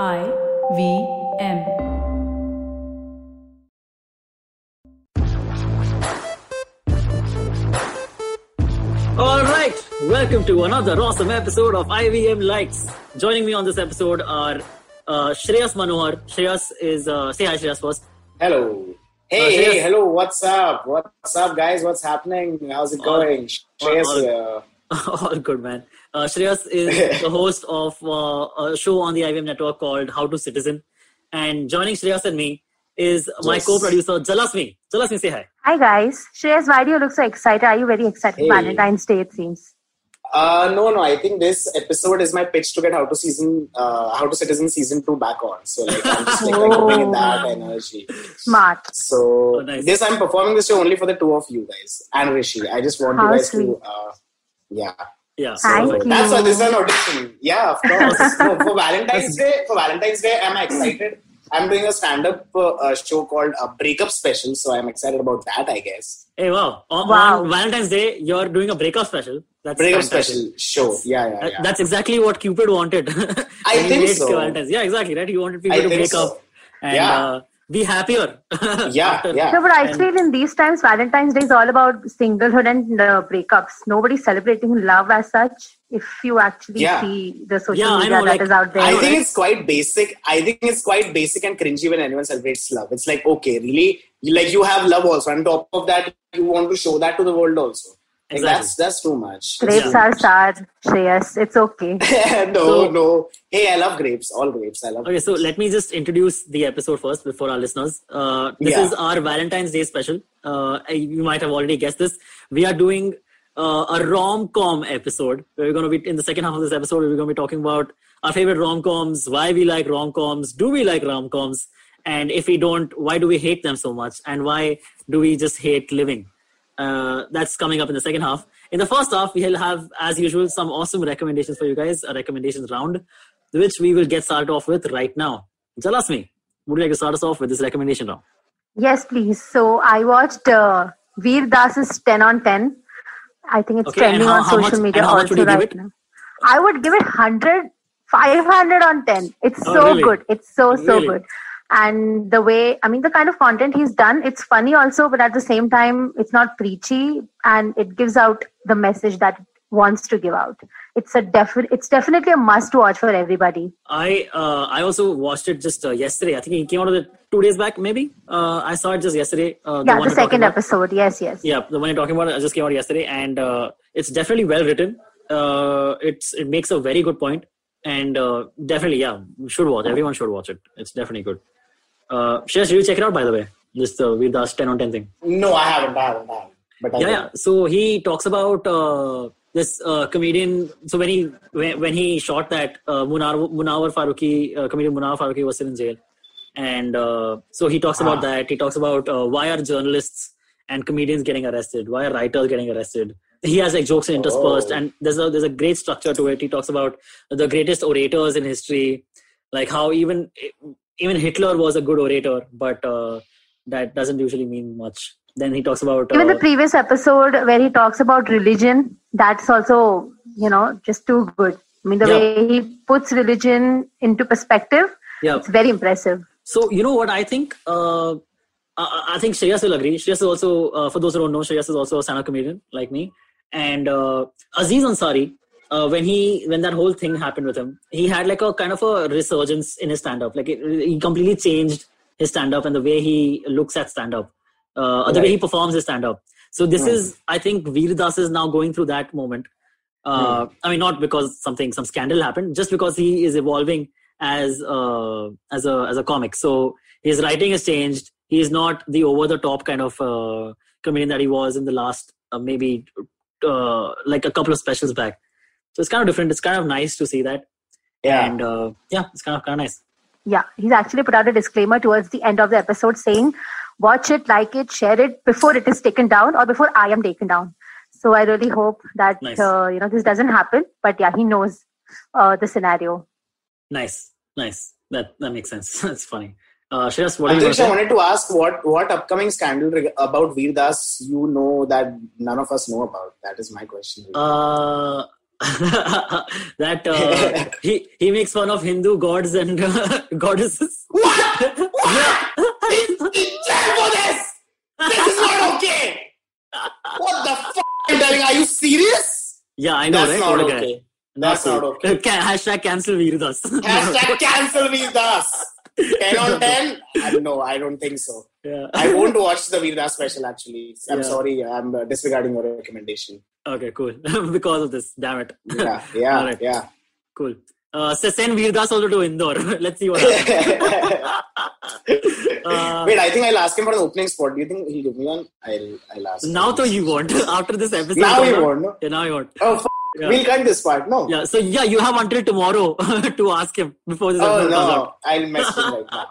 I V M. All right, welcome to another awesome episode of IVM Lights. Joining me on this episode are uh, Shreyas Manohar. Shreyas is uh, say hi, Shreyas first. Hello. Hey, Uh, hey, hello, what's up? What's up, guys? What's happening? How's it going? Shreyas all- here. All good, man. Uh, Shreyas is the host of uh, a show on the IVM network called How to Citizen, and joining Shreyas and me is my Yes. co-producer Jalasmi. Jalasmi, say hi. Hi guys. Shreyas, why do you look so excited? Are you very excited? Hey. Valentine's Day, it seems. Uh, no, no, I think this episode is my pitch to get How to Season, uh, How to Citizen Season 2 back on. So, like, I'm just like, like in that energy. Smart. So, Oh, nice. this, I'm performing this show only for the two of you guys and Rishi. I just want How you guys sweet. to, uh, yeah. Yeah. Thank perfect. you. That's why this is an audition. Yeah, of course. no, for Valentine's Day, for Valentine's Day, am I'm excited. I'm doing a stand-up uh, uh, show called a Breakup Special, so I'm excited about that. I guess Hey, wow. On, Wow. on Valentine's Day, you're doing a breakup special. That's breakup fantastic. special show. Yeah, yeah, Uh, yeah. That's exactly what Cupid wanted. I think so. Valentine's. Yeah, exactly. Right. He wanted people I to break so. up and Yeah. uh, be happier. yeah, yeah. No, but I feel in these times, Valentine's Day is all about singlehood and uh, breakups. Nobody's celebrating love as such. If you actually Yeah. see the social Yeah, media know, that like, is out there. I think it's quite basic. I think it's quite basic and cringy when anyone celebrates love. It's like, okay, really, like you have love also. On top of that, you want to show that to the world also. Like, Exactly. That's that's too much. Grapes Yeah. are sad, Shreyas. It's okay. no, So- no. Hey, I love grapes. All grapes. I love. Okay, so let me just introduce the episode first before our listeners. Uh, this Yeah. is our Valentine's Day special. Uh, you might have already guessed this. We are doing uh, a rom com episode. Where we're going to be in the second half of this episode. We're going to be talking about our favorite rom coms, why we like rom coms, do we like rom coms, and if we don't, why do we hate them so much, and why do we just hate living? Uh, that's coming up in the second half. In the first half, we'll have, as usual, some awesome recommendations for you guys, a recommendations round, which we will get started off with right now. Jalasmi, would you like to start us off with this recommendation round? Yes, please. So I watched uh, Veer Das's 10 on 10. I think it's Okay, trending how- on how social much- media and how much also would you give right it? now. I would give it 100, 500 on 10. It's Oh, so really? good. It's so, so Really? good. And the way, I mean, the kind of content he's done, it's funny also, but at the same time, it's not preachy and it gives out the message that it wants to give out. It's a definite, it's definitely a must watch for everybody. I uh, I also watched it just uh, yesterday. I think it came out of the two days back, maybe. Uh, I saw it just yesterday. Uh, yeah, the you're talking second about. episode. Yes, yes. Yeah, the one you're talking about uh, just came out yesterday, and uh, it's definitely well written. Uh, it's it makes a very good point, and uh, definitely, yeah, should watch. Everyone should watch it. It's definitely good. Uh, Shesh, did you check it out by the way? This uh, with us ten on ten thing. No, I haven't. I haven't. I haven't. But I yeah, yeah. So he talks about uh, this uh, comedian. So when he when, when he shot that uh, Munar, Munawar Faruqi, uh, comedian Munawar Faruqi was still in jail, and uh, so he talks about Ah. that. He talks about uh, why are journalists and comedians getting arrested? Why are writers getting arrested? He has like jokes interspersed, Oh. and there's a there's a great structure to it. He talks about the greatest orators in history, like how even even Hitler was a good orator, but uh, that doesn't usually mean much. Then he talks about Even uh, the previous episode where he talks about religion, that's also, you know, just too good. I mean, the Yeah. way he puts religion into perspective, yeah. it's very impressive. So you know what I think? Uh, I, I think Shreyas will agree. Shreyas is also, uh, for those who don't know, Shreyas is also a stand-up comedian like me. And uh, Aziz Ansari, uh, when he when that whole thing happened with him, he had like a kind of a resurgence in his stand-up. Like it, he completely changed his stand-up and the way he looks at stand-up, uh, the way he performs his stand-up. So this Hmm. is, I think, Veer Das is now going through that moment. Uh, I mean, not because something some scandal happened, just because he is evolving as uh, as a as a comic. So his writing has changed. He is not the over the top kind of uh, comedian that he was in the last uh, maybe uh, like a couple of specials back. So it's kind of different. It's kind of nice to see that, Yeah. and uh, yeah, it's kind of kind of nice. Yeah, he's actually put out a disclaimer towards the end of the episode saying, watch it, like it, share it before it is taken down or before I am taken down. So I really hope that, Nice. uh, you know, this doesn't happen. But yeah, he knows uh, the scenario. Nice, nice. That that makes sense. That's funny. Uh, Shreyas, what are you going Antrish, to I say? wanted to ask what what upcoming scandal reg- about Veer Das you know that none of us know about. That is my question. Uh, that uh, he he makes fun of Hindu gods and uh, goddesses. What? What? In jail for this? This is not okay. What the fuck? I'm telling, are you serious? Yeah, I know, That's right? not what okay. That's, That's not okay. Ca- hashtag cancel Veerdas. Hashtag cancel Veerdas. 10 on 10? Uh, no, I don't think so. yeah. I won't watch the Veer Das special actually. I'm Yeah. sorry, I'm disregarding your recommendation. Okay, cool. because of this, damn it. Yeah, yeah, yeah. Cool. Uh, so send Veer Das also to Indore. Let's see what happens. Uh, Wait, I think I'll ask him for an opening spot. Do you think he'll give me one? I'll, I'll ask. now though you won't. After this episode. Now you won't, no? Yeah, now you won't. Oh, f- Yeah. we'll cut this part. No. Yeah, so yeah, you have until tomorrow to ask him before this Oh episode comes out. no, I'll mess him right now.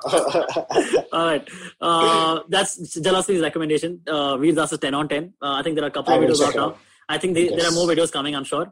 All right. Uh, that's Jalasmi's recommendation. Uh, Veer Das is 10 on 10. Uh, I think there are a couple I of videos out now. Out. I think they, there are more videos coming, I'm sure.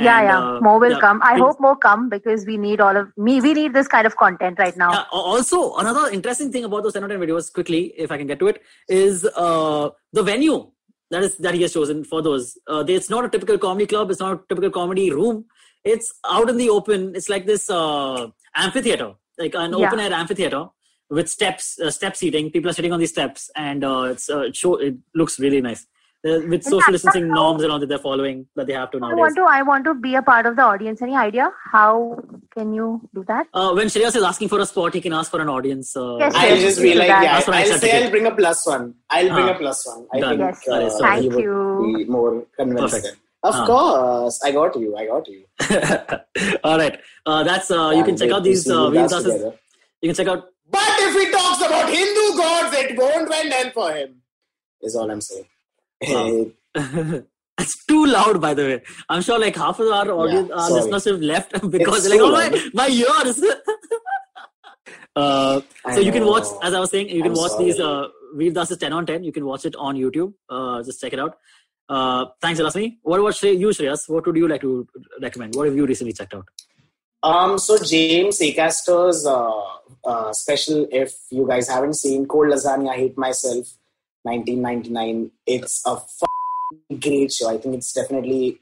yeah, And, yeah. uh, more will yeah, come. I things- hope more come because we need all of me. We need this kind of content right now. Yeah, also, another interesting thing about those 10 on 10 videos, quickly, if I can get to it, is uh, the venue that is that he has chosen for those. Uh, it's not a typical comedy club. It's not a typical comedy room. It's out in the open. It's like this uh, amphitheater, like an Yeah. open air amphitheater with steps, uh, step seating. People are sitting on these steps, and uh, it's uh, it show. It looks really nice. Uh, with social distancing norms and all that they're following that they have to I want to. I want to be a part of the audience. Any idea how can you do that? Uh, when Shreyas is asking for a spot, he can ask for an audience. Uh, Yes, I'll yes, just be like, that. yeah, That's what I I'll say I'll bring a plus one. I'll bring Ah. a plus one. I Done. think Yes. Alright, uh, so Thank he you. be more convincing. Perfect. Of Ah. course, I got you. I got you. All right. Uh, that's uh, you can check out these see uh, Vedas Veer together. You can check out. But if he talks about Hindu gods, it won't end for him. Is all I'm saying. It's too loud, by the way. I'm sure like half of our audience, our sorry. listeners have left because It's like, oh my, loud. my ears. uh, so you can watch, as I was saying, you can I'm watch these sorry. uh, Veer Das's 10 on 10. You can watch it on YouTube. Uh, just check it out. Uh, thanks, Lasmi. What about you, Shreyas? What would you like to recommend? What have you recently checked out? Um, so James Acaster's uh, uh, special, if you guys haven't seen Cold Lasagna, I Hate Myself, 1999. It's a f- great show. I think it's definitely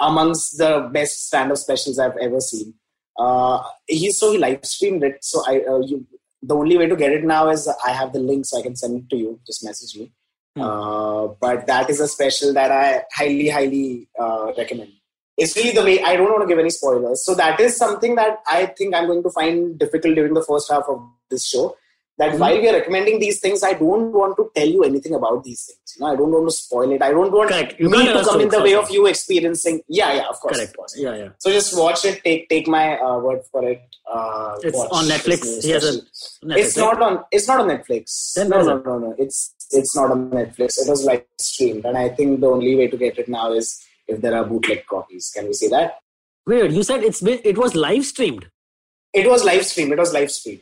amongst the best stand-up specials I've ever seen. Uh, he so he live streamed it. So I, uh, you, the only way to get it now is I have the link, so I can send it to you. Just message me. Hmm. Uh, but that is a special that I highly, highly uh, recommend it's really the way I don't want to give any spoilers. So that is something that I think I'm going to find difficult during the first half of this show. That Mhm. while we are recommending these things, I don't want to tell you anything about these things. You know, I don't want to spoil it. I don't want Correct. You me to come in the way of you experiencing. Yeah, yeah, of course, Correct. of course. Yeah, yeah. So just watch it. Take take my uh, word for it. Uh, It's watch on Netflix. has a. Netflix, It's not on. It's not on Netflix. Then no, no, no, no. It's it's not on Netflix. It was like streamed, and I think the only way to get it now is if there are bootleg copies. Can we see that? Weird. You said it's been, it was live streamed. It was live streamed. It was live streamed.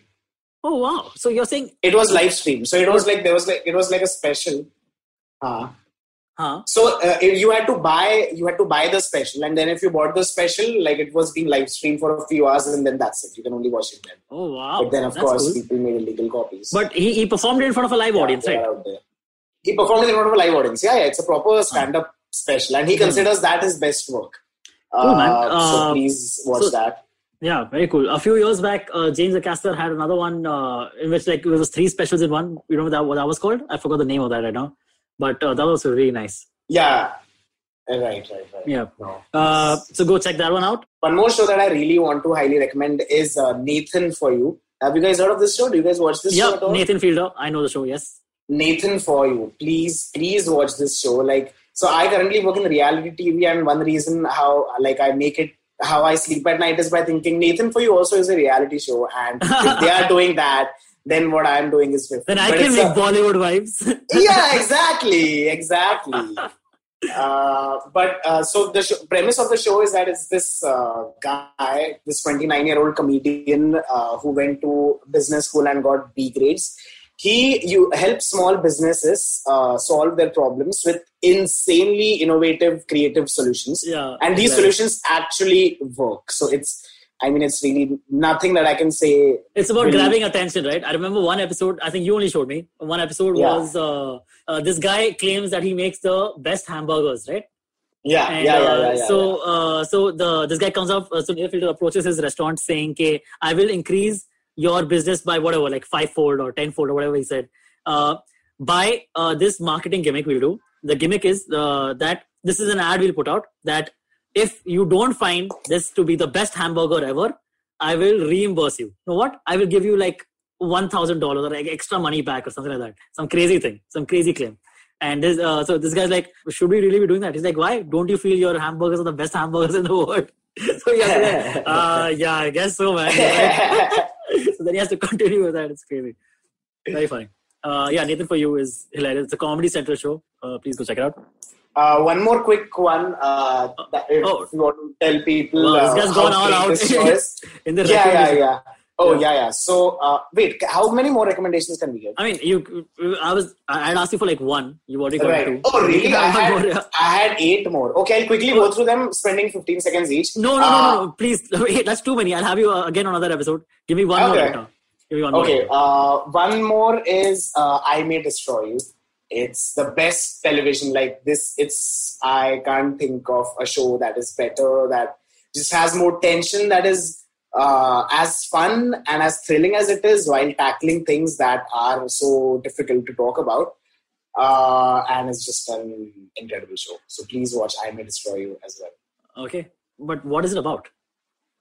Oh wow! So you're saying, It was live stream. So it was like there was like it was like a special. Uh, huh? so uh, you had to buy you had to buy the special, and then if you bought the special, like it was being live streamed for a few hours, and then that's it. You can only watch it then. Oh wow! but then of That's course cool. people made illegal copies. But he, he performed it in front of a live Yeah, audience, right? He performed in front of a live audience. Yeah, yeah, it's a proper stand-up special, and he Hmm. considers that his best work. Cool, man. Uh, so Uh, please watch so- that. Yeah, very cool. A few years back, uh, James Acaster had another one uh, in which like it was three specials in one. You know that what that was called? I forgot the name of that right now, but uh, that was really nice. Yeah, right, right, right. Yeah. No. Uh, so go check that one out. One more show that I really want to highly recommend is uh, Nathan for You. Have you guys heard of this show? Do you guys watch this show Yeah, at all? Nathan Fielder. I know the show. Yes. Nathan for You. Please, please watch this show. Like, so I currently work in reality TV, and one reason how like I make it how I sleep at night is by thinking Nathan for You also is a reality show, and if they are doing that, then what I'm doing is different. Then I But can make a- Bollywood vibes. yeah, exactly, exactly. Uh, but uh, so the sh- premise of the show is that it's this uh, guy, this 29 year old comedian uh, who went to business school and got B grades. He you help small businesses uh, solve their problems with insanely innovative, creative solutions, yeah. and these exactly. solutions actually work. So it's, I mean, it's really nothing that I can say. It's about really- grabbing attention, right? I remember one episode. I think you only showed me. One episode Yeah. was uh, uh, this guy claims that he makes the best hamburgers, right? Yeah, And, yeah, yeah, uh, yeah, yeah. so, uh, so the this guy comes up. Uh, so Neil Filter approaches his restaurant saying, "Okay, I will increase your business by whatever, like five fold or ten fold or whatever he said. Uh, by uh, this marketing gimmick we'll do. The gimmick is uh, that this is an ad we'll put out that if you don't find this to be the best hamburger ever, I will reimburse you. You know what? I will give you like one thousand dollars or like extra money back or something like that. Some crazy thing, some crazy claim." And this, uh, so this guy's like, should we really be doing that? He's like, why? Don't you feel your hamburgers are the best hamburgers in the world? so yeah, like, uh, yeah, I guess so, man. so then he has to continue with that. It's crazy. Very funny. Uh, yeah, Nathan for you is hilarious. It's a Comedy Central show. Uh, please go check it out. Uh, one more quick one. Uh, that if Oh. you want to tell people Wow, this uh, guy's how gone all out this show is. in the yeah, yeah, yeah. Oh, Yeah. yeah, yeah. So, uh, wait, how many more recommendations can we give? I mean, you. I was. I had asked you for like one. You already got Right. two. Oh, really? I had, more, yeah. I had eight more. Okay, I'll quickly go through them, spending 15 seconds each. No, no, Uh, no, no, no. Please, wait, that's too many. I'll have you uh, again on another episode. Give me one more. Okay. now. Give me one more. Okay, uh, one more is uh, I May Destroy You. It's the best television like this. It's I can't think of a show that is better that just has more tension that is uh, as fun and as thrilling as it is while tackling things that are so difficult to talk about. Uh, and it's just an incredible show. So please watch I May Destroy You as well. Okay. But what is it about?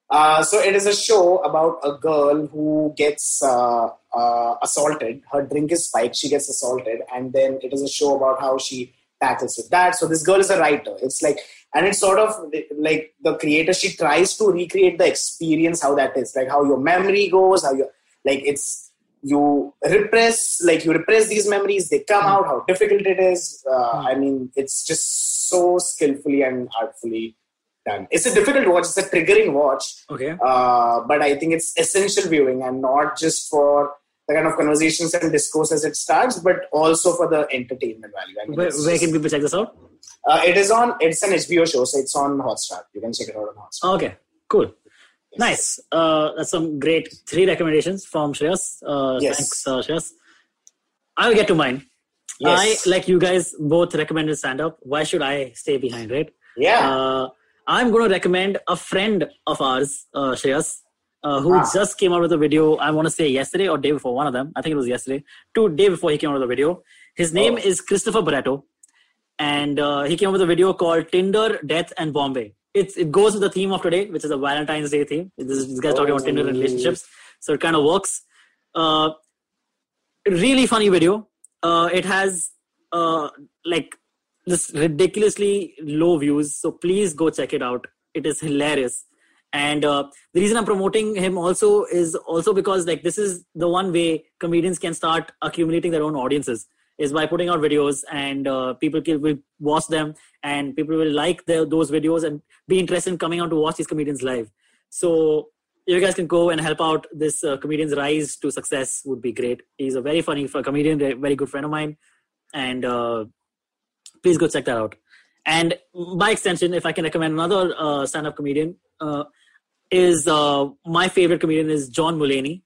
Uh, so it is a show about a girl who gets uh, uh, assaulted. Her drink is spiked. She gets assaulted, and then it is a show about how she tackles with that. So this girl is a writer. It's like, and it's sort of like the creator. She tries to recreate the experience, how that is, like how your memory goes, how you like it's you repress, like you repress these memories. They come out. How difficult it is. Uh, I mean, it's just so skillfully and artfully done. It's a difficult watch. It's a triggering watch, Okay. uh, but I think it's essential viewing and not just for the kind of conversations and discourse as it starts, but also for the entertainment value. I mean, Where, where can people check this out? Uh, it is on. It's an HBO show, so it's on Hotstar. You can check it out on Hotstar. Okay, cool. Nice. Uh, that's some great three recommendations from Shreyas. Uh, Yes. Thanks, uh, Shreyas. I'll get to mine. Yes. I, like you guys, both recommended stand up. Why should I stay behind, right? Yeah. Uh, I'm going to recommend a friend of ours, uh, Shreyas, uh, who Ah. just came out with a video. I want to say yesterday or day before, one of them. I think it was yesterday. Two day before he came out with a video. His name Oh. is Christopher Barreto, and uh, he came up with a video called "Tinder, Death, and Bombay." It's it goes with the theme of today, which is a Valentine's Day theme. This, this guy's talking about Tinder and Oh. relationships, so it kind of works. Uh, really funny video. Uh, it has uh, like this ridiculously low views. So please go check it out. It is hilarious. And uh, the reason I'm promoting him also is also because like this is the one way comedians can start accumulating their own audiences is by putting out videos and uh, people can, will watch them and people will like the, those videos and be interested in coming out to watch these comedians live. So you guys can go and help out this uh, comedian's rise to success would be great. He's a very funny comedian, very good friend of mine, and uh, please go check that out. And by extension, if I can recommend another uh, stand-up comedian, uh, is uh, my favorite comedian is John Mulaney.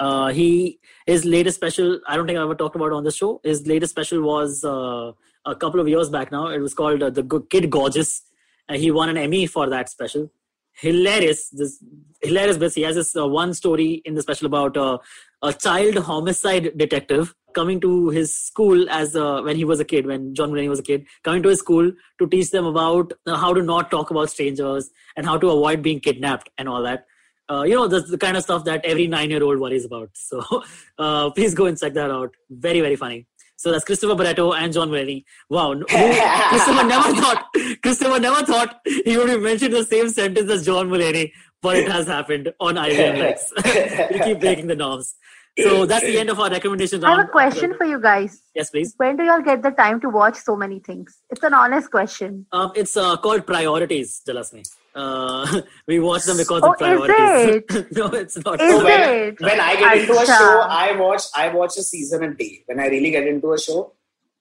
Uh, he his latest special. I don't think I ever talked about on the show. His latest special was uh, a couple of years back now. It was called uh, The Kid Gorgeous. And he won an Emmy for that special. Hilarious, this hilarious bits. He has this uh, one story in the special about uh, a child homicide detective coming to his school as uh, when he was a kid, when John Mulaney was a kid, coming to his school to teach them about uh, how to not talk about strangers and how to avoid being kidnapped and all that. Uh, you know, that's the kind of stuff that every nine-year-old worries about. So uh, please go and check that out. Very, very funny. So that's Christopher Barreto and John Mulaney. Wow, who- Christopher never thought Christopher never thought he would be mentioned the same sentence as John Mulaney, but it has happened on Ivy Lex. we keep breaking the norms. So that's the end of our recommendation I have a question for you guys. Yes, please. When do y'all get the time to watch so many things? It's an honest question. Um, it's uh, called priorities, Jalasmi. Uh, we watch them because Oh, of priorities. no, it's not. Is So when, it? when I get into a show, I watch I watch a season a day. When I really get into a show,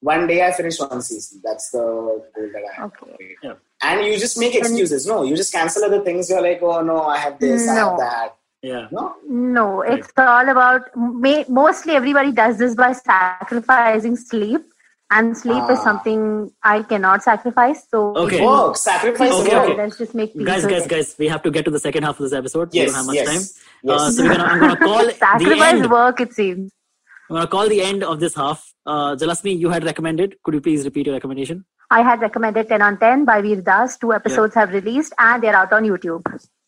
one day I finish one season. That's the goal that I have. Okay. Yeah. And you just make excuses. No, you just cancel other things. You're like, oh no, I have this, I have that. Yeah. No, No, it's all about ma- mostly everybody does this by sacrificing sleep and sleep is Ah. something I cannot sacrifice. So Okay. Work, sacrifice Okay, work. okay. let's just make peace guys, guys, it. guys, we have to get to the second half of this episode. we Yes, don't have much yes, time. yes. Uh, so we're gonna, I'm gonna call the Sacrifice end. work, it seems. I'm gonna call the end of this half. Uh, Jalasmi, you had recommended. Could you please repeat your recommendation? I had recommended 10 on 10 by Veer Das. Two episodes have released and they're out on YouTube.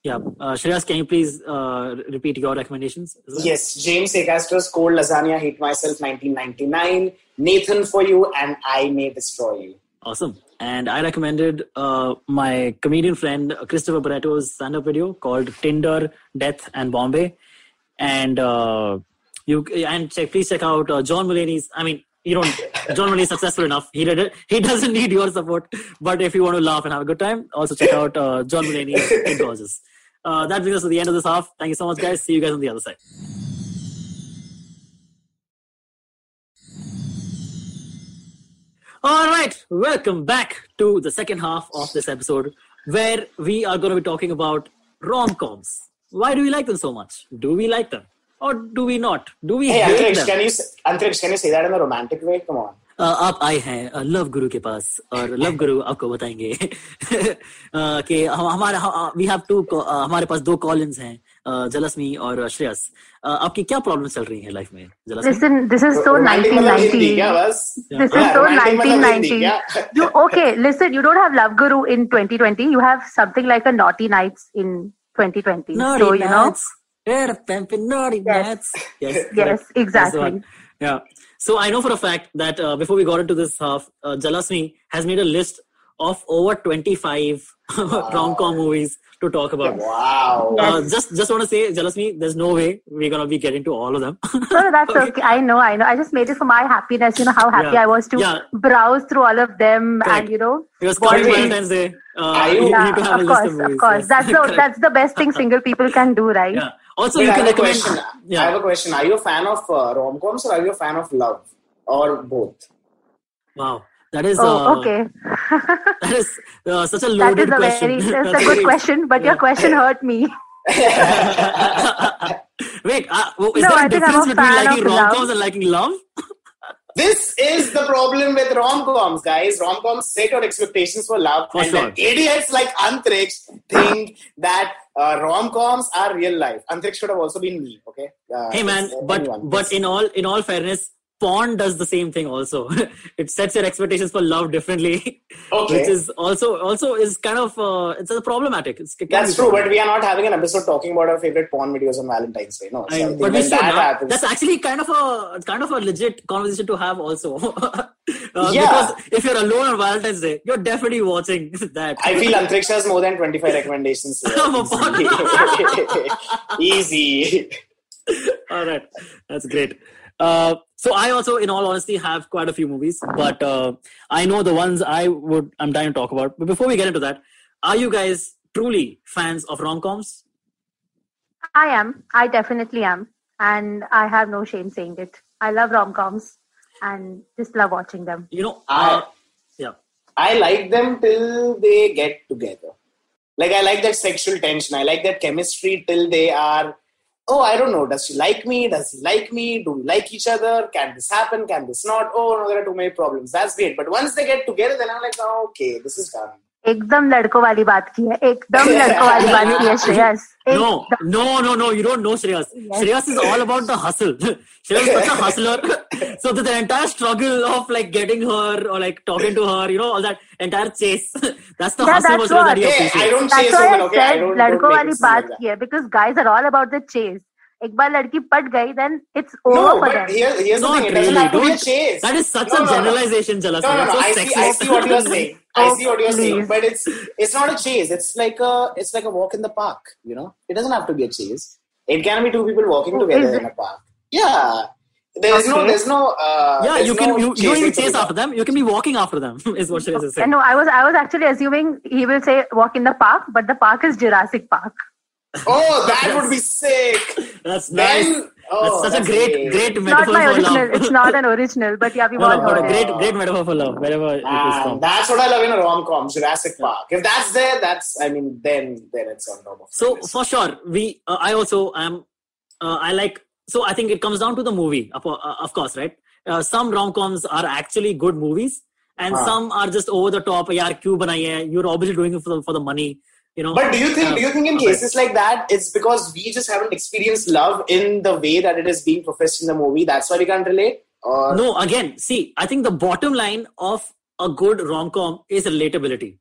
Yeah, uh, Shreyas, can you please uh, repeat your recommendations? well? Yes, James Acaster's Cold Lasagna, Hate Myself, 1999. Nathan for you, and I May Destroy You. Awesome. And I recommended uh, my comedian friend Christopher Barretto's stand-up video called Tinder, Death, and Bombay. And uh, you and check, please check out uh, John Mulaney's. I mean, you don't. John Mulaney is successful enough. He did it. He doesn't need your support. But if you want to laugh and have a good time, also check out uh, John Mulaney's Kid. Uh, that brings us to the end of this half. Thank you so much, guys. See you guys on the other side. All right, welcome back to the second half of this episode where we are going to be talking about rom coms. Why do we like them so much? Do we like them? Or do we not? Do we Hey, hate Antrix, them? can you, Antrix, can you say that in a romantic way? Come on. आप आए हैं love गुरु के पास और love गुरु आपको बताएँगे। कि हमारे we have to हमारे पास दो कॉलिंस हैं जलसमी और श्रेयस। आपकी क्या प्रॉब्लम चल रही है लाइफ में listen this is so 1990 this is so 1990 you okay listen you don't have love guru in 2020 you have something like a naughty nights in 2020. Yeah. So I know for a fact that uh, before we got into this half, uh, Jalasmi has made a list of over 25 rom-com movies to talk about. Wow. Uh, just just want to say, Jalasmi, there's no way we're gonna be getting to all of them. no, no, that's okay. I know, I know. I just made it for my happiness. You know how happy Yeah. I was to Yeah. browse through all of them, Correct. and you know, Because What coming is- Valentine's Day, uh, yeah, need to have of course, of movies. of course. yes. That's the that's the best thing single people can do, right? yeah. Also, Wait, you I can have a recommend. question. I have a question. Are you a fan of uh, rom-coms or are you a fan of love? Or both? Wow, that is Oh, uh, okay. that is uh, such a loaded is a question. very that's a good question, but your question hurt me. Wait, uh, is No, there a I difference between liking of rom-coms and liking love? This is the problem with rom-coms, guys. Rom-coms set your expectations for love, For and sure. then idiots like Antrix think that uh, rom-coms are real life. Antrix should have also been me, okay? Uh, hey man, but anyone. but in all in all fairness, porn does the same thing also. it sets your expectations for love differently, Okay. which is also also is kind of uh, it's a problematic. It's, it That's true, but we are not having an episode talking about our favorite porn videos on Valentine's Day. No, so I- I but we should that not. That's actually kind of a kind of a legit conversation to have also. Uh, Yeah. Because if you're alone on Valentine's Day, you're definitely watching that. I feel Antrix has more than 25 recommendations. Easy. all right that's great uh, so i also in all honesty have quite a few movies but uh, i know the ones i would i'm dying to talk about but before we get into that are you guys truly fans of rom-coms I am. I definitely am, and I have no shame saying it. I love rom coms, and just love watching them. you know I- uh, yeah I like them till they get together. Like I like that sexual tension. I like that chemistry till they are. Oh, I don't know. Does she like me? Does he like me? Do we like each other? Can this happen? Can this not? Oh no, there are too many problems. That's great. But once they get together, then I'm like, oh, okay, this is done. एकदम लड़कों वाली बात की है एकदम लड़कों वाली बात की है Shreyas no no no no you don't know Shreyas Shreyas is all about the hustle Shreyas is a hustler so the entire struggle of like getting her और like talking to her you know all that entire chase that's the hustle was very I don't chase okay लड़कों वाली बात की है because guys are all about the chase एक बार लड़की पट गई then it's over for them no that is such a generalization चला so sexist what you are saying I so see, sexist. I see what you're saying. I Oh, see what you're saying. But it's it's not a chase. It's like a it's like a walk in the park. You know, it doesn't have to be a chase. It can be two people walking Oh, together in a park. Yeah. There's no, there's no. Uh, yeah, there's you can no you, you don't even chase after them. You can be walking after them. Is what Shreyas is And saying. no, I was I was actually assuming he will say walk in the park, but the park is Jurassic Park. Oh, that would be sick. That's Then- nice. Oh, that's such that's a great great. great Not metaphor my for original. love. It's not an original, but yeah, we've No, all no, heard it. great great metaphor for love wherever it is from. that's what I love in a rom com, Jurassic Park. If that's there, that's I mean, then then it's on of So for sure, we uh, I also am. Uh, I like. So I think it comes down to the movie, of, uh, of course, right? uh, some rom-coms are actually good movies and Huh. some are just over the top yaar kyun banayi hai you're obviously doing it for the, for the money you know But do you think? Uh, do you think in okay. cases like that, it's because we just haven't experienced love in the way that it is being professed in the movie? That's why we can't relate. Or no again see i think the bottom line of a good rom-com is relatability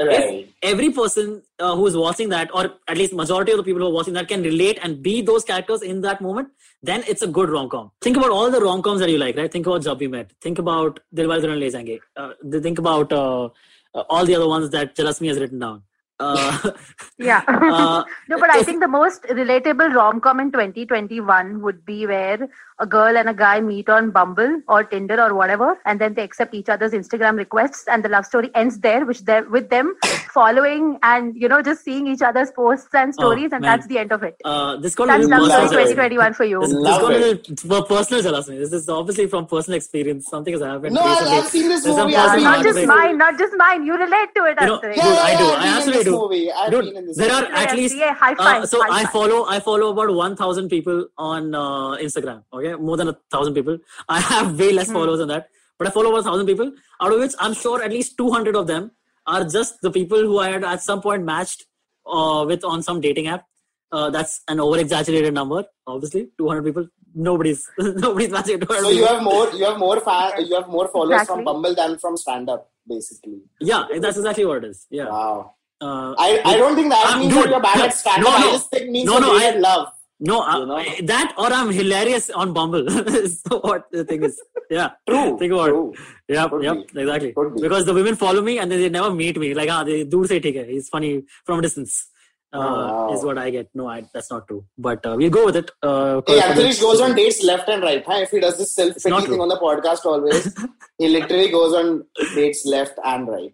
right? if every person uh, who is watching that or at least majority of the people who are watching that can relate and be those characters in that moment then it's a good rom-com think about all the rom-coms that you like right think about jab we met think about dilwale Dulhania Le Jayenge uh, think about uh, uh, all the other ones that Jalasmi has written down uh, Yeah. uh, no, but I think the most relatable rom com in 2021 would be where a girl and a guy meet on Bumble or Tinder or whatever, and then they accept each other's Instagram requests, and the love story ends there, which they with them following and you know just seeing each other's posts and stories, and man. that's the end of it. uh, this got a That's love story 2021 for you. This, this Love got a it. little personal, Jalasmi. This is obviously from personal experience. Something has happened. No, I've- recently. I've seen this There's movie, I've personal seen not just heartbreak. mine, not just mine. You relate to it, You know, Antariksha. dude, I do. I I've been in absolutely do. Dude, been in there are at least uh, so I follow I follow about one thousand people on uh, Instagram. Okay, more than a thousand people. I have way Hmm. less followers than that, but I follow about a thousand people. Out of which I'm sure at least two hundred of them are just the people who I had at some point matched uh, with on some dating app. Uh, that's an over exaggerated number. Obviously, two hundred people. Nobody's nobody's matching. 200 So you people. have more, you have more fan, you have more followers Exactly. from Bumble than from stand up, basically. yeah, that's exactly what it is. Yeah. Wow. Uh, I, I don't think that Um, means dude, that you're bad at stand up. no, no. I just think it means No, you're no, I- at love. No, uh, You know? that or I'm hilarious on Bumble. so what the thing is. Yeah. True. Think about true. it. Could yep, be. exactly. Be. Because the women follow me and then they never meet me. Like, ah, they do say, take it. He's funny from a distance. Uh, wow. Is what I get. No, I, that's not true. But uh, we'll go with it. Uh, for Antarish goes on dates left and right. Huh? If he does this self pity thing on the podcast always, he literally goes on dates left and right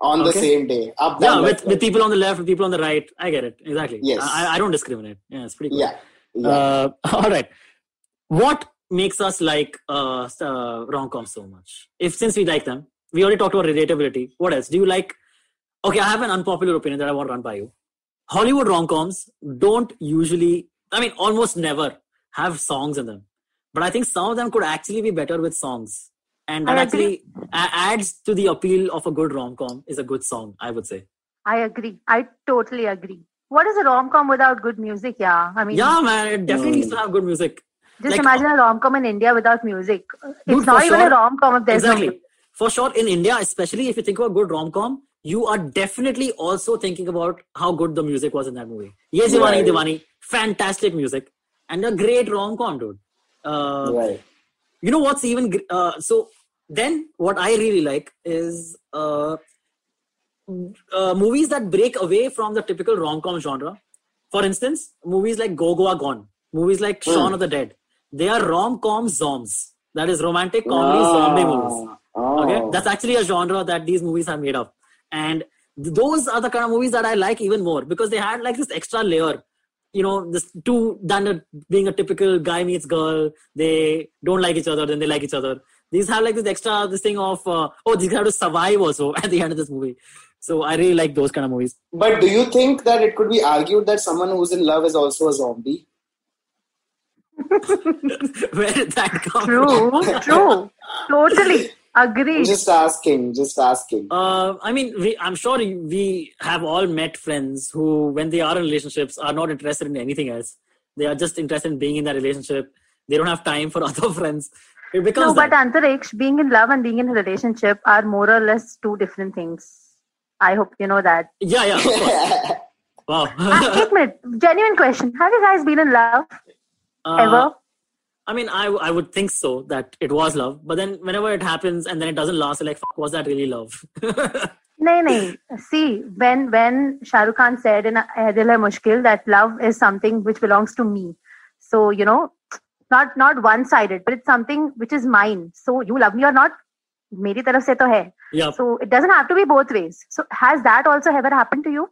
on the same day. Up, Yeah, with, with people on the left, with people on the right. I get it. Exactly. Yes. I, I don't discriminate. Yeah, it's pretty cool. Yeah. yeah. Uh, all right. What makes us like uh, uh, rom coms so much? If since we like them, we already talked about relatability. What else? Do you like? Okay, I have an unpopular opinion that I want to run by you. Hollywood rom coms don't usually, I mean, almost never have songs in them. But I think some of them could actually be better with songs. And that actually adds to the appeal of a good rom com is a good song, I would say. I agree. I totally agree. What is a rom com without good music? Yeah, I mean, Yeah, man, it definitely needs to have good music. just like- imagine a rom com in India without music. It's not even sure. a rom com if there's exactly. no. For sure, in India, especially if you think about good rom com, you are definitely also thinking about how good the music was in that movie. Yes, Diwani, Right. Diwani, fantastic music, and a great rom com, dude. Uh, right. You know what's even uh, so? Then what I really like is uh, uh, movies that break away from the typical rom com genre. For instance, movies like Go Goa Gone, movies like Shaun Hmm. of the Dead. They are rom com zombs. That is romantic comedy zombie movies. Oh. Okay, that's actually a genre that these movies are made of, and those are the kind of movies that I like even more because they had like this extra layer. You know, this two than a, being a typical guy meets girl. They don't like each other, then they like each other. These have like this extra this thing of uh, oh, these have to survive also at the end of this movie. So I really like those kind of movies. But do you think that it could be argued that someone who's in love is also a zombie? Where did that come? True, true. Totally. Agreed. Just asking, just asking. Uh, I mean, we, I'm sure we have all met friends who, when they are in relationships, are not interested in anything else. They are just interested in being in that relationship. They don't have time for other friends. It becomes No, but that. Antariksh, being in love and being in a relationship are more or less two different things. I hope you know that. yeah, yeah. Of. Wow. Ah, Wait a minute. Genuine question. Have you guys been in love Uh, ever? I mean, I, I would think so that it was love, but then whenever it happens and then it doesn't last, you're like, Fuck, was that really love? No, no. See, when when Shah Rukh Khan said in Eh Dil Hai Mushkil that love is something which belongs to me, so you know, not not one sided, but it's something which is mine. So you love me or not, मेरी तरफ से तो है. yeah. So it doesn't have to be both ways. So has that also ever happened to you?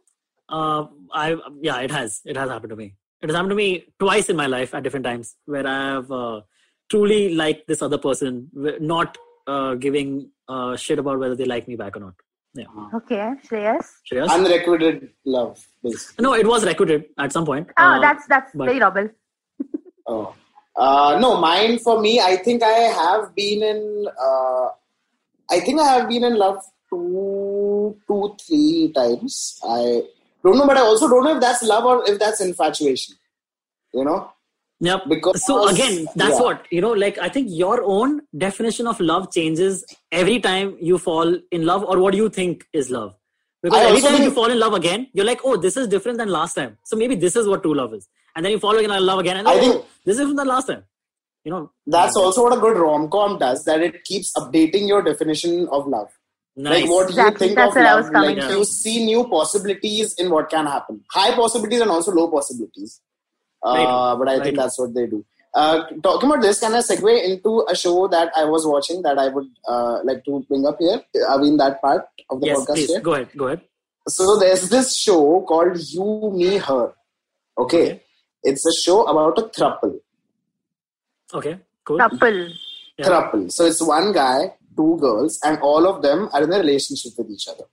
Uh, I yeah, it has. It has happened to me. It has happened to me twice in my life at different times where I have uh, truly liked this other person, not uh, giving uh, shit about whether they like me back or not. Yeah, Okay, Shreyas. Shreyas? Unrequited love, basically. no, it was recorded at some point. Oh, Uh, that's that's but- very noble. Oh. Uh, no, mine for me, I think I have been in. Uh, I think I have been in love two, two, three times. I don't know, but I also don't know if that's love or if that's infatuation. You know, Yep. Because- so again, that's yeah. what you know. Like I think your own definition of love changes every time you fall in love, or what you think is love. Because I every time you fall in love again, you're like, oh, this is different than last time. So maybe this is what true love is. And then you fall again in love again, and I oh, think- this is different the last time. You know, that's also what a good rom com does. That it keeps updating your definition of love. Nice. Like what Exactly, you think that's of where I love. was coming Like from. you see new possibilities in what can happen. High possibilities and also low possibilities. Uh, But I Right. think that's what they do. Uh, talking about this, can I segue into a show that I was watching that I would uh, like to bring up here? I mean, that part of the yes, podcast please here. go ahead. Go ahead. So there's this show called You, Me, Her. Okay. Okay. It's a show about a thruple. Okay, cool. Couple. Yeah. Thruple. So it's one guy, two girls, and all of them are in a relationship with each other.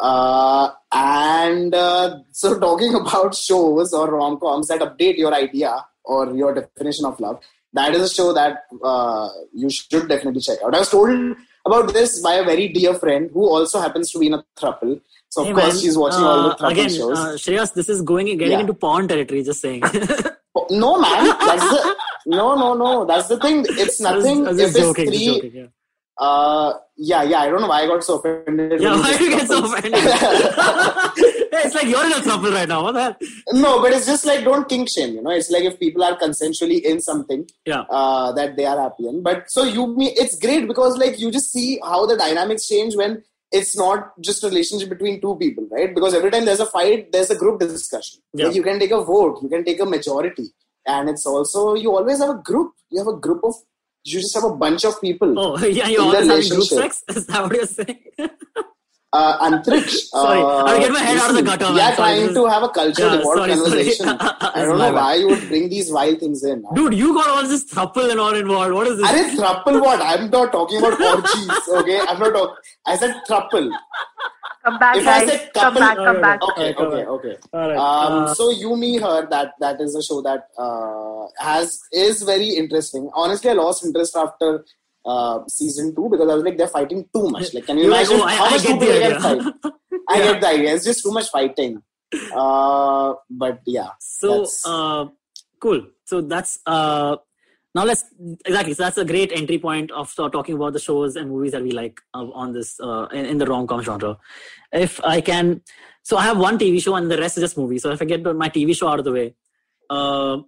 Uh, and uh, so talking about shows or rom-coms that update your idea or your definition of love, that is a show that uh, you should definitely check out. I was told about this by a very dear friend who also happens to be in a thruple. So of Hey, course man, she's watching all the uh, thruple again, shows. Uh, Shreyas, this is going getting Yeah. into porn territory. Just saying. no man, that's the no no no. That's the thing. It's nothing. I was if it's joking, three, joking, yeah. Uh, yeah yeah. I don't know why I got so offended. Yeah, why do you get so offended? It's like you're in a thruple right now. What the hell? no, but it's just like don't kink shame. You know, it's like if people are consensually in something Yeah. uh, that they are happy in. But so you it's great because like you just see how the dynamics change when it's not just a relationship between two people, right? Because every time there's a fight, there's a group discussion. Yeah. Like you can take a vote, you can take a majority, and it's also you always have a group. You have a group of you just have a bunch of people. Oh, yeah, you're always having group sex? Is that what you're saying? Uh, Antriksh. Sorry, uh, I'll get my head out of the gutter, We are trying to have a culture Yeah, evolved conversation. I don't know bad. why you would bring these wild things in. Dude, you got all this thruple and all involved. What is this? Are thruple what? I'm not talking about orgies, okay? I'm not talking. I said thruple. Come back, If I guys. said Come back, come no, no. back. Okay, okay, okay. All right. Um, Uh, so you me her that that is a show that uh, has is very interesting. Honestly, I lost interest after uh, season two because I was like they're fighting too much. Like, can you You're like, imagine oh, I- how I much get the people can idea. fight? I Yeah. get the idea. It's just too much fighting. Uh, but yeah, so uh, cool. So that's uh, now let's exactly. So that's a great entry point of uh, talking about the shows and movies that we like uh, on this uh, in, in the rom com genre. If I can, so I have one TV show and the rest is just movies. So if I get my TV show out of the way, uh,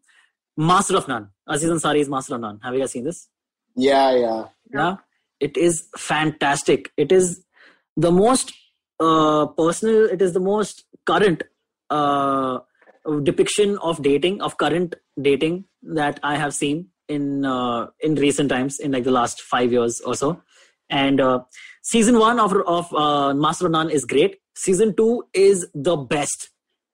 Master of None. Aziz is Master of None. Have you guys seen this? yeah, yeah. yeah it is fantastic it is the most uh, personal it is the most current uh, depiction of dating of current dating that i have seen in uh, in recent times in like the last 5 years or so. And uh, season 1 of of uh, master of none is great. Season 2 is the best.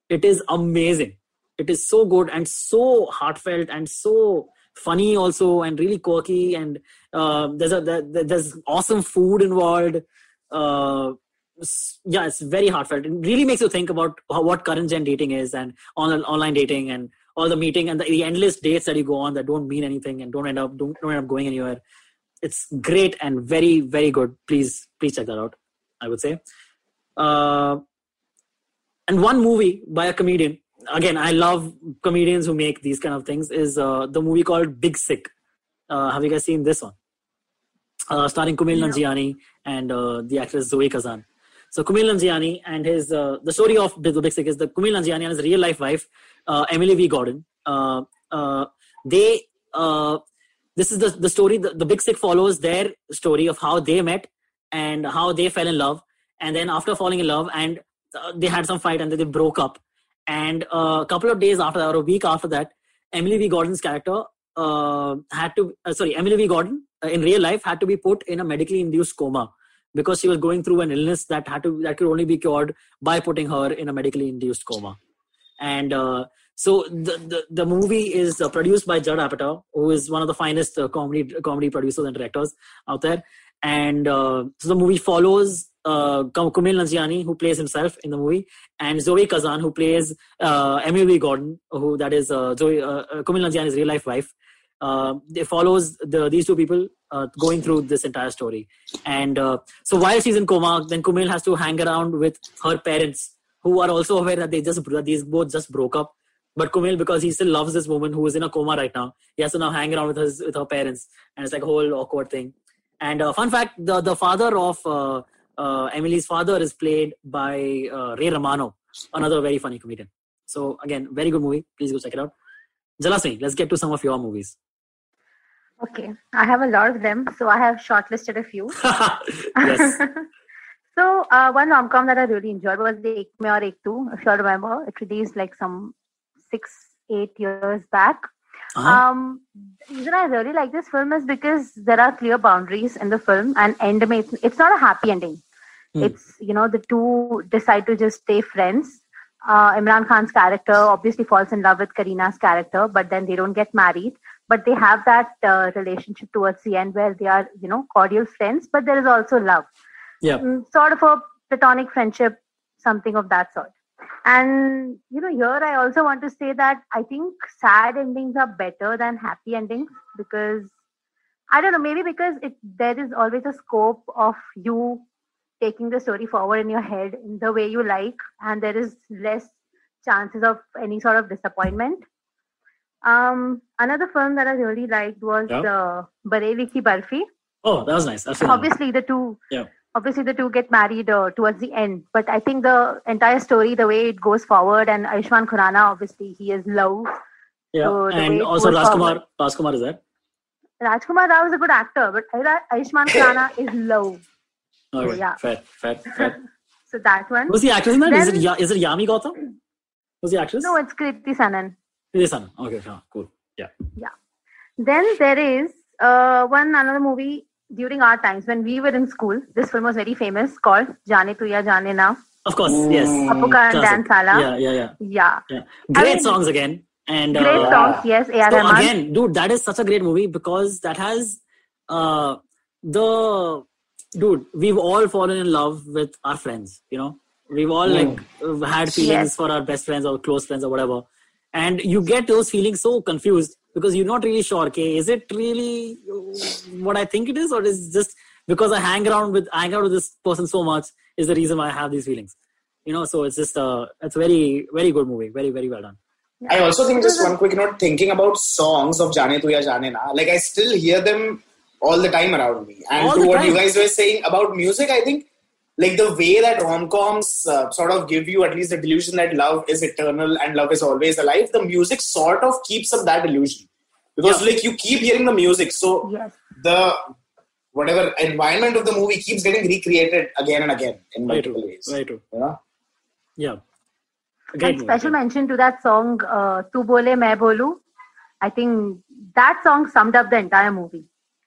It is amazing. It is so good and so heartfelt and so funny also and really quirky and uh, there's a there, there's awesome food involved. Uh, yeah it's very heartfelt. It really makes you think about what current gen dating is and online dating and all the meeting and the, the endless dates that you go on that don't mean anything and don't end up don't, don't end up going anywhere. It's great and very very good. Please please check that out i would say. Uh, and one movie by a comedian again i love comedians who make these kind of things is uh, the movie called big sick. Uh, have you guys seen this one? Uh, starring Kumail No. Nanjiani and uh, the actress Zoe Kazan. So Kumail Nanjiani and his uh, the story of the Big Sick is the Kumail Nanjiani and his real life wife Emily V Gordon. Uh, uh, they uh, this is the the story. The, the Big Sick follows their story of how they met and how they fell in love, and then after falling in love and uh, they had some fight and then they broke up. And uh, a couple of days after that or a week after that, Emily V Gordon's character uh, had to uh, sorry Emily V Gordon uh, in real life had to be put in a medically induced coma because she was going through an illness that had to that could only be cured by putting her in a medically induced coma and uh, so the, the the movie is uh, produced by Judd Apatow who is one of the finest uh, comedy comedy producers and directors out there and uh, so the movie follows uh, Kum- Kumail Nanjiani who plays himself in the movie and Zoe Kazan who plays uh, Emily Gordon who that is uh, Zoe uh, Kumail Nanjiani's real life wife uh, it follows the, these two people uh, going through this entire story. And uh, so while she's in coma, then Kumail has to hang around with her parents, who are also aware that they just that these both just broke up. But Kumail, because he still loves this woman who is in a coma right now, he has to now hang around with his with her parents, and it's like a whole awkward thing. And uh, fun fact: the the father of uh, uh, Emily's father is played by uh, Ray Romano, another very funny comedian. So again, very good movie. Please go check it out. Jalasmi, let's get to some of your movies. Okay, I have a lot of them, so I have shortlisted a few. yes. so uh, one rom com that I really enjoyed was the Ek Me Aur Ek Tu, if you remember. It released like some six, eight years back. Uh-huh. Um, the reason I really like this film is because there are clear boundaries in the film, and end it's, not a happy ending. Hmm. It's you know the two decide to just stay friends. Uh, Imran Khan's character obviously falls in love with Kareena's character, but then they don't get married. But they have that uh, relationship towards the end where they are you know cordial friends, but there is also love yeah. mm, sort of a platonic friendship, something of that sort. And you know, here I also want to say that I think sad endings are better than happy endings because I don't know, maybe because it there is always a scope of you taking the story forward in your head in the way you like, and there is less chances of any sort of disappointment. Um, another film that I really liked was Yeah. uh, Bareilly Ki Barfi Oh, that was nice. Seen obviously the two Yeah. Obviously the two get married uh, towards the end but i think the entire story the way it goes forward and ayushmann khurrana obviously he is love Yeah. So and also Rajkummar. forward. Rajkummar is there. rajkummar rao is a good actor but ayushmann khurrana is love Okay. yeah. Fair, fair, fair. so that one was the actress in that? Is it, Then- ya- is it Yami Gautam? was the actress? no it's kriti sanon kriti one. Okay, sure. Cool. Yeah. Yeah. Then there is uh, one another movie during our times when we were in school this film was very famous called jaane tu ya jaane na Of course, yes. Apu Karan Classic. Dan Sala. Yeah, yeah, yeah. yeah yeah. Great mean- songs again. And great uh, songs yes A.R. So again, dude, that is such a great movie because that has uh the dude, we've all fallen in love with our friends, you know. We've all like uh, had feelings Yes. for our best friends or close friends or whatever. And you get those feelings so confused because you're not really sure, okay, is it really what I think it is, or is it just because I hang around with I hang out with this person so much is the reason why I have these feelings. You know, so it's just uh it's a very, very good movie. Very, very well done. I also think just one quick note thinking about songs of Jaane Tu Ya Jaane Na. Like I still hear them all the time around me. And All to the what you guys were saying about music, I think like the way that rom-coms uh, sort of give you at least the delusion that love is eternal and love is always alive, the music sort of keeps up that illusion. Because Yeah. like you keep hearing the music, so yes the whatever environment of the movie keeps getting recreated again and again in Very true. multiple ways. Very true. You? Yeah. A Great and movie. special mention to that song uh, tu bole main bolu i think that song summed up the entire movie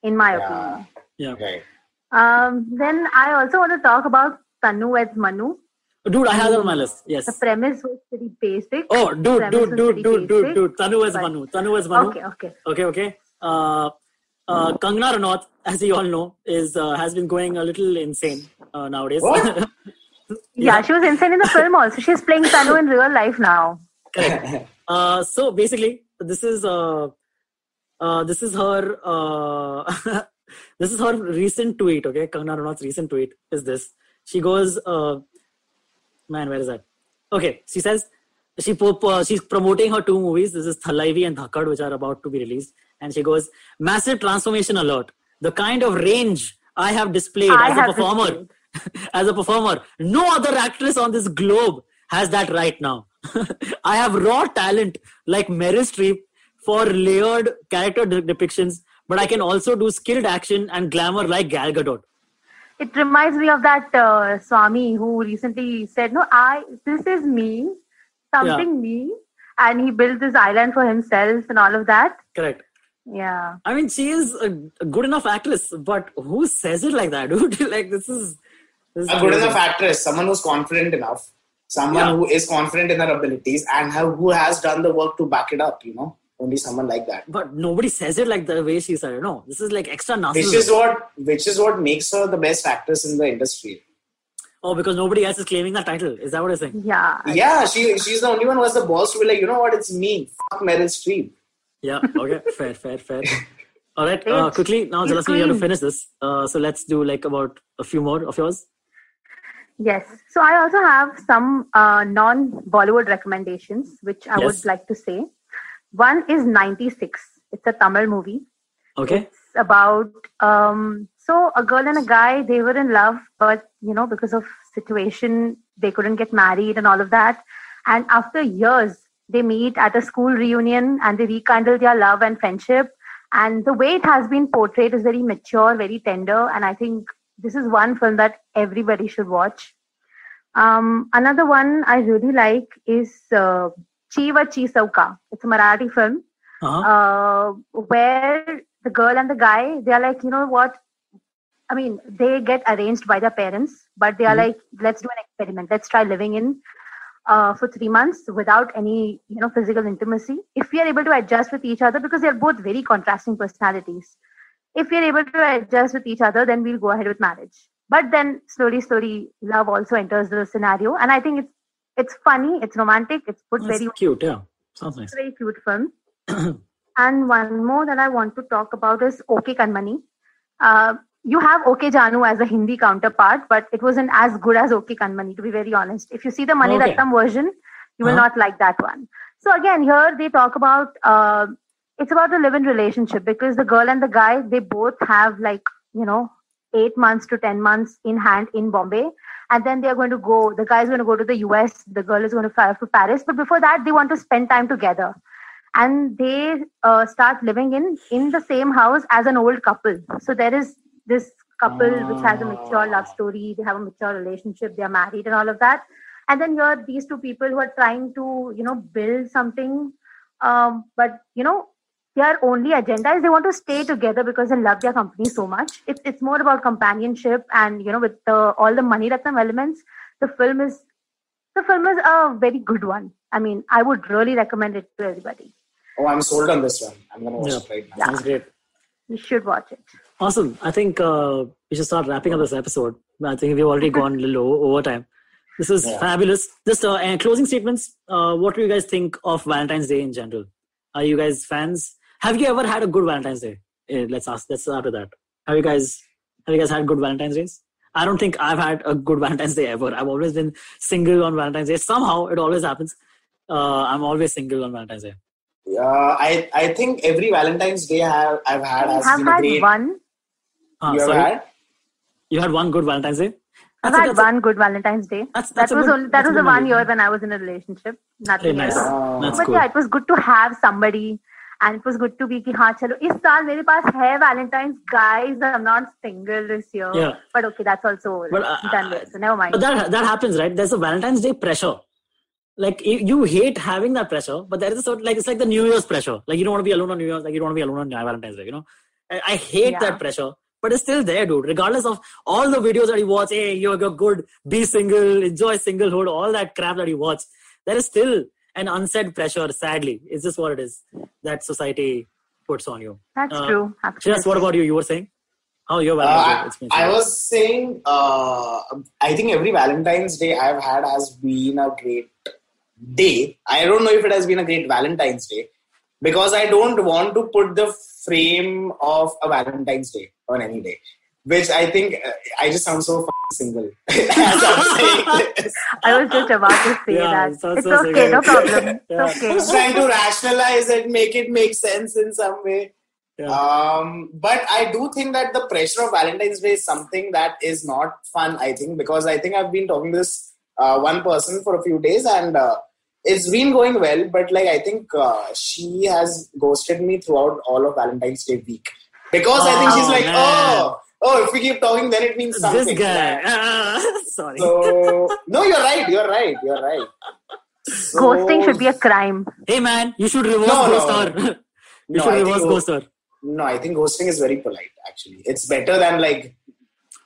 in my Yeah. opinion Yeah. Right. Um, then i also want to talk about tanu weds manu Dude, I have that on my list. Yes. the premise was pretty basic Oh, dude, premise dude, was dude, pretty dude, dude, dude. Tanu as but- Manu. Tanu Weds Manu. okay okay Okay, okay. Uh, uh, Kangana Ranaut, as you all know, is uh, has been going a little insane uh, nowadays. What? yeah. she was insane in the film also she's playing tanu in real life now Correct. Uh, so basically, this is uh, uh, this is her uh, this is her recent tweet. Okay, Kangana Ranaut's recent tweet is this. She goes, uh, man, where is that? Okay, she says she po- uh, she's promoting her two movies. This is Thalaivi and Dhaakad, which are about to be released. And she goes, massive transformation alert. The kind of range I have displayed I as a performer, as a performer, no other actress on this globe has that right now. I have raw talent like Meryl Streep for layered character de- depictions, but I can also do skilled action and glamour like Gal Gadot. it reminds me of that uh, swami who recently said no i this is me something me and he built this island for himself and all of that Correct. yeah I mean, she is a, a good enough actress, but who says it like that, dude? like this is this is a good enough actress, someone who's confident enough, someone Yeah. who is confident in her abilities and have, who has done the work to back it up, you know, only someone like that. But nobody says it like the way she said it. No, this is like extra Which is what which is what makes her the best actress in the industry. oh, because nobody else is claiming that title. Is that what you're saying? yeah Yeah, she she's the only one who has the balls to be like, you know what, it's me. Fuck Meryl Streep. Yeah. Okay. fair. Fair. Fair. All right. Uh, quickly now, He's Jalasmi, you have to finish this. Uh, so let's do like about a few more of yours. Yes. So I also have some uh, non-Bollywood recommendations, which I Yes. would like to say. One is 96. It's a Tamil movie. Okay. It's about um, so a girl and a guy. They were in love, but you know because of situation, they couldn't get married and all of that. And after years, they meet at a school reunion and they rekindle their love and friendship. And the way it has been portrayed is very mature, very tender. And I think this is one film that everybody should watch. Um, another one I really like is uh, Chiva Chi Sauka. It's a Marathi film. Uh-huh. uh, where the girl and the guy they are like you know what? I mean they get arranged by their parents but they are Mhm. like let's do an experiment. Let's try living in uh, for three months without any you know physical intimacy. If we are able to adjust with each other because they are both very contrasting personalities. If we are able to adjust with each other then we'll go ahead with marriage. But then slowly slowly love also enters the scenario. And i think it's it's funny it's romantic it's put That's very cute. Yeah. Sounds nice. very cute film. and one more that I want to talk about is OK Kanmani. Uh, you have OK Janu as a Hindi counterpart, but it wasn't as good as OK Kanmani, to be very honest. If you see the Mani Okay. Ratnam version, you will Uh-huh. not like that one. So again, here they talk about uh, it's about a live-in relationship because the girl and the guy they both have like you know eight months to ten months in hand in Bombay, and then they are going to go. The guy is going to go to the US. The girl is going to fly to Paris. But before that, they want to spend time together, and they uh, start living in in the same house as an old couple. So there is this couple which has a mature love story. They have a mature relationship. They are married and all of that. And then you are these two people who are trying to you know build something, um, but you know their only agenda is they want to stay together because they love their company so much. It's it's more about companionship and you know with the all the mani ratnam elements. The film is the film is a very good one. I mean, I would really recommend it to everybody. Oh, I'm sold on this one. I'm gonna watch Yeah. it right now. Sounds great. You should watch it. Awesome. I think uh, we should start wrapping up this episode. I think we've already gone a little over time. This is Yeah. fabulous. Just uh, closing statements. Uh, what do you guys think of Valentine's Day in general? Are you guys fans? Have you ever had a good Valentine's Day? Eh, let's ask. Let's start with that. Have you guys? Have you guys had good Valentine's Days? I don't think I've had a good Valentine's Day ever. I've always been single on Valentine's Day. Somehow it always happens. Uh, I'm always single on Valentine's Day. Uh, I I think every Valentine's Day I have, I've had has have been had great. one. Ah, you sorry. had? You had one good Valentine's Day. I've a- had that's a- one good Valentine's Day. That's- that that's a was good- only that was the one year when I was in a relationship. Nothing Very nice. else. Oh. That's but cool. yeah, it was good to have somebody, and it was good to be कि हाँ चलो इस साल मेरे पास है Valentine's guys. I'm not single this year. Yeah. But okay, that's also like, But, uh, done with. So never mind. But that that happens, right? There's a Valentine's Day pressure. Like you, you hate having that pressure, but there is a sort like it's like the New Year's pressure. Like you don't want to be alone on New Year's, like you don't want to be alone on Valentine's Day. You know, I, I hate Yeah. that pressure, but it's still there, dude. Regardless of all the videos that you watch, hey, you're, you're good, be single, enjoy singlehood, all that crap that you watch, there is still an unsaid pressure. Sadly, it's just what it is that society puts on you. that's uh, true. Shiraz, Absolutely. what about you? You were saying how your Uh, Day I, was? was saying, uh, I think every Valentine's Day I've had has been a great day. I don't know if it has been a great Valentine's Day because I don't want to put the frame of a Valentine's Day on any day, which I think uh, I just sound so f***ing single I'm saying this. I was just about to say Yeah, that. it sounds It's so okay, single. no problem. It's Yeah. okay. Just trying to rationalize it, make it make sense in some way. Yeah. Um, but I do think that the pressure of Valentine's Day is something that is not fun. I think because I think I've been talking to this uh, one person for a few days and uh, it's been going well. But like I think uh, she has ghosted me throughout all of Valentine's Day week because I think she's Oh, like, man. oh, oh, if we keep talking, then it means something. this guy. Ah, sorry. So no, you're right. You're right. You're right. So- Ghosting should be a crime. hey man, you should reverse No, no. ghost her. you No, should I think reverse go- ghost her. No, I think ghosting is very polite. Actually, it's better than like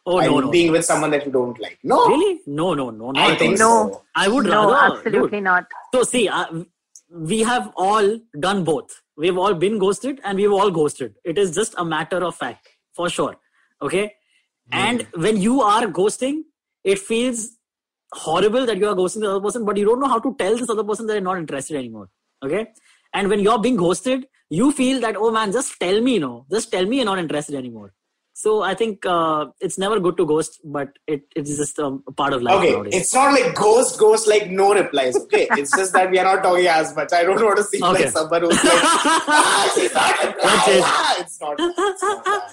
Oh no, no. being with someone that you don't like. No, Really? No, no, no. Not I at think. No. so. I would No, rather. absolutely dude. not. So see, uh, we have all done both. We've all been ghosted and we've all ghosted. It is just a matter of fact, for sure. Okay. And when you are ghosting, it feels horrible that you are ghosting the other person, but you don't know how to tell this other person that you're not interested anymore. Okay. And when you're being ghosted, you feel that oh man, just tell me, no, just tell me you're not interested anymore. So I think uh, it's never good to ghost, but it, it is just um, a part of life Okay, nowadays. it's not like ghost, ghost, like no replies. Okay, it's just that we are not talking as much. I don't want to seem Okay. like someone who's like, ah, she's not replying. Ah, it's not. It's not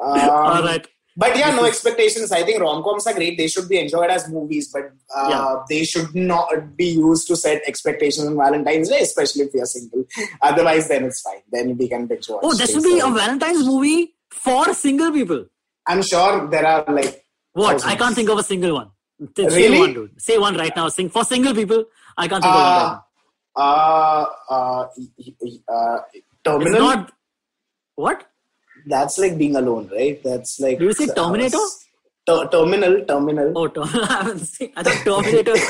All right. But yeah, no expectations. I think rom coms are great. They should be enjoyed as movies, but uh, Yeah. they should not be used to set expectations on Valentine's Day, especially if you're single. Otherwise, then it's fine. Then we can binge watch. Oh, there should be a Valentine's movie for single people. I'm sure there are like What? I can't think of a single one. Say Really? one, dude. Say one right now. Sing for single people. I can't think of one. Right uh, uh, uh, uh, It's terminal. not. What? That's like being alone, right? That's like. Do you say Terminator? Ter- terminal, terminal. Oh, Term- I haven't seen. I thought Terminator.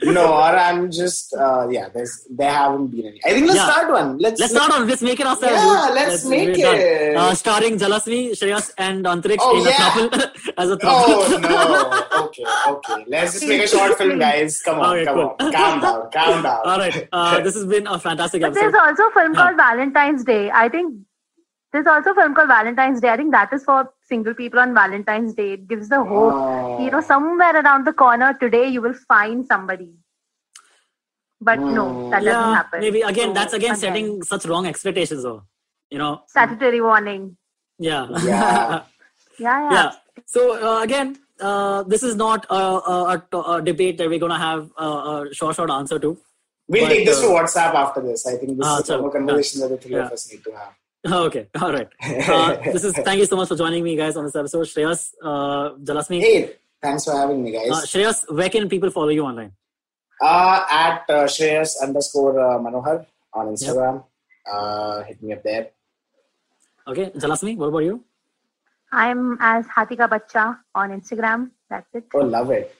No, or I'm just. Uh, yeah, there's there haven't been any. I think let's Yeah. start one. Let's Let's start on. Let's make it ourselves. Yeah, dude. let's make we're it. Uh, starring Jalasmi, Shreyas, and Antariksh Oh, in yeah. a couple as a couple. Oh no! Okay, okay. Let's just make a short film, guys. Come on, Okay, come cool. on. Calm down, calm down. All right. Uh, this has been a fantastic But episode. there's also a film Yeah. called Valentine's Day. I think there's also a film called Valentine's Day. I think that is for single people on Valentine's Day. It gives the hope. Oh. You know, somewhere around the corner today, you will find somebody. But no, that doesn't happen. maybe again. So, that's again, again, setting such wrong expectations, though. You know. statutory warning. Yeah. Yeah. Yeah, yeah. yeah. So uh, again, uh, this is not a, a, a, a debate that we're gonna have a, a short, short answer to. We'll But, take this to uh, WhatsApp after this. I think this Ah, is a chalo. conversation that the three Yeah. of us need to have. Okay, all right. Uh, this is thank you so much for joining me, guys, on this episode. Shreyas, uh, Jalasmi, Hey, thanks for having me, guys. uh, Shreyas, where can people follow you online? Uh, at uh, Shreyas underscore uh, Manohar on Instagram. Uh, hit me up there. Okay, Jalasmi, what about you? I'm as Hatika Bacha on Instagram. That's it. Oh, love it.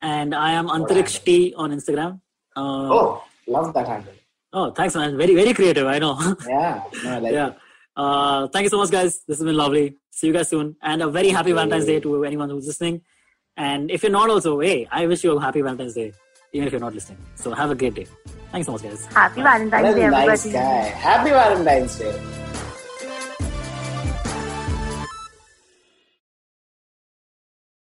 And I am What Antariksh? T on Instagram. Uh, Oh, love that handle. Oh, thanks, man. Very, very creative. I know. Yeah, no, I like yeah. it. Uh, thank you so much, guys. This has been lovely. See you guys soon. And a very happy Valentine's Day to anyone who's listening. And if you're not also, hey, I wish you a happy Valentine's Day, even if you're not listening. So have a great day. Thanks so much, guys. Happy Bye. Valentine's What Day, nice everybody. guy. Happy Valentine's Day.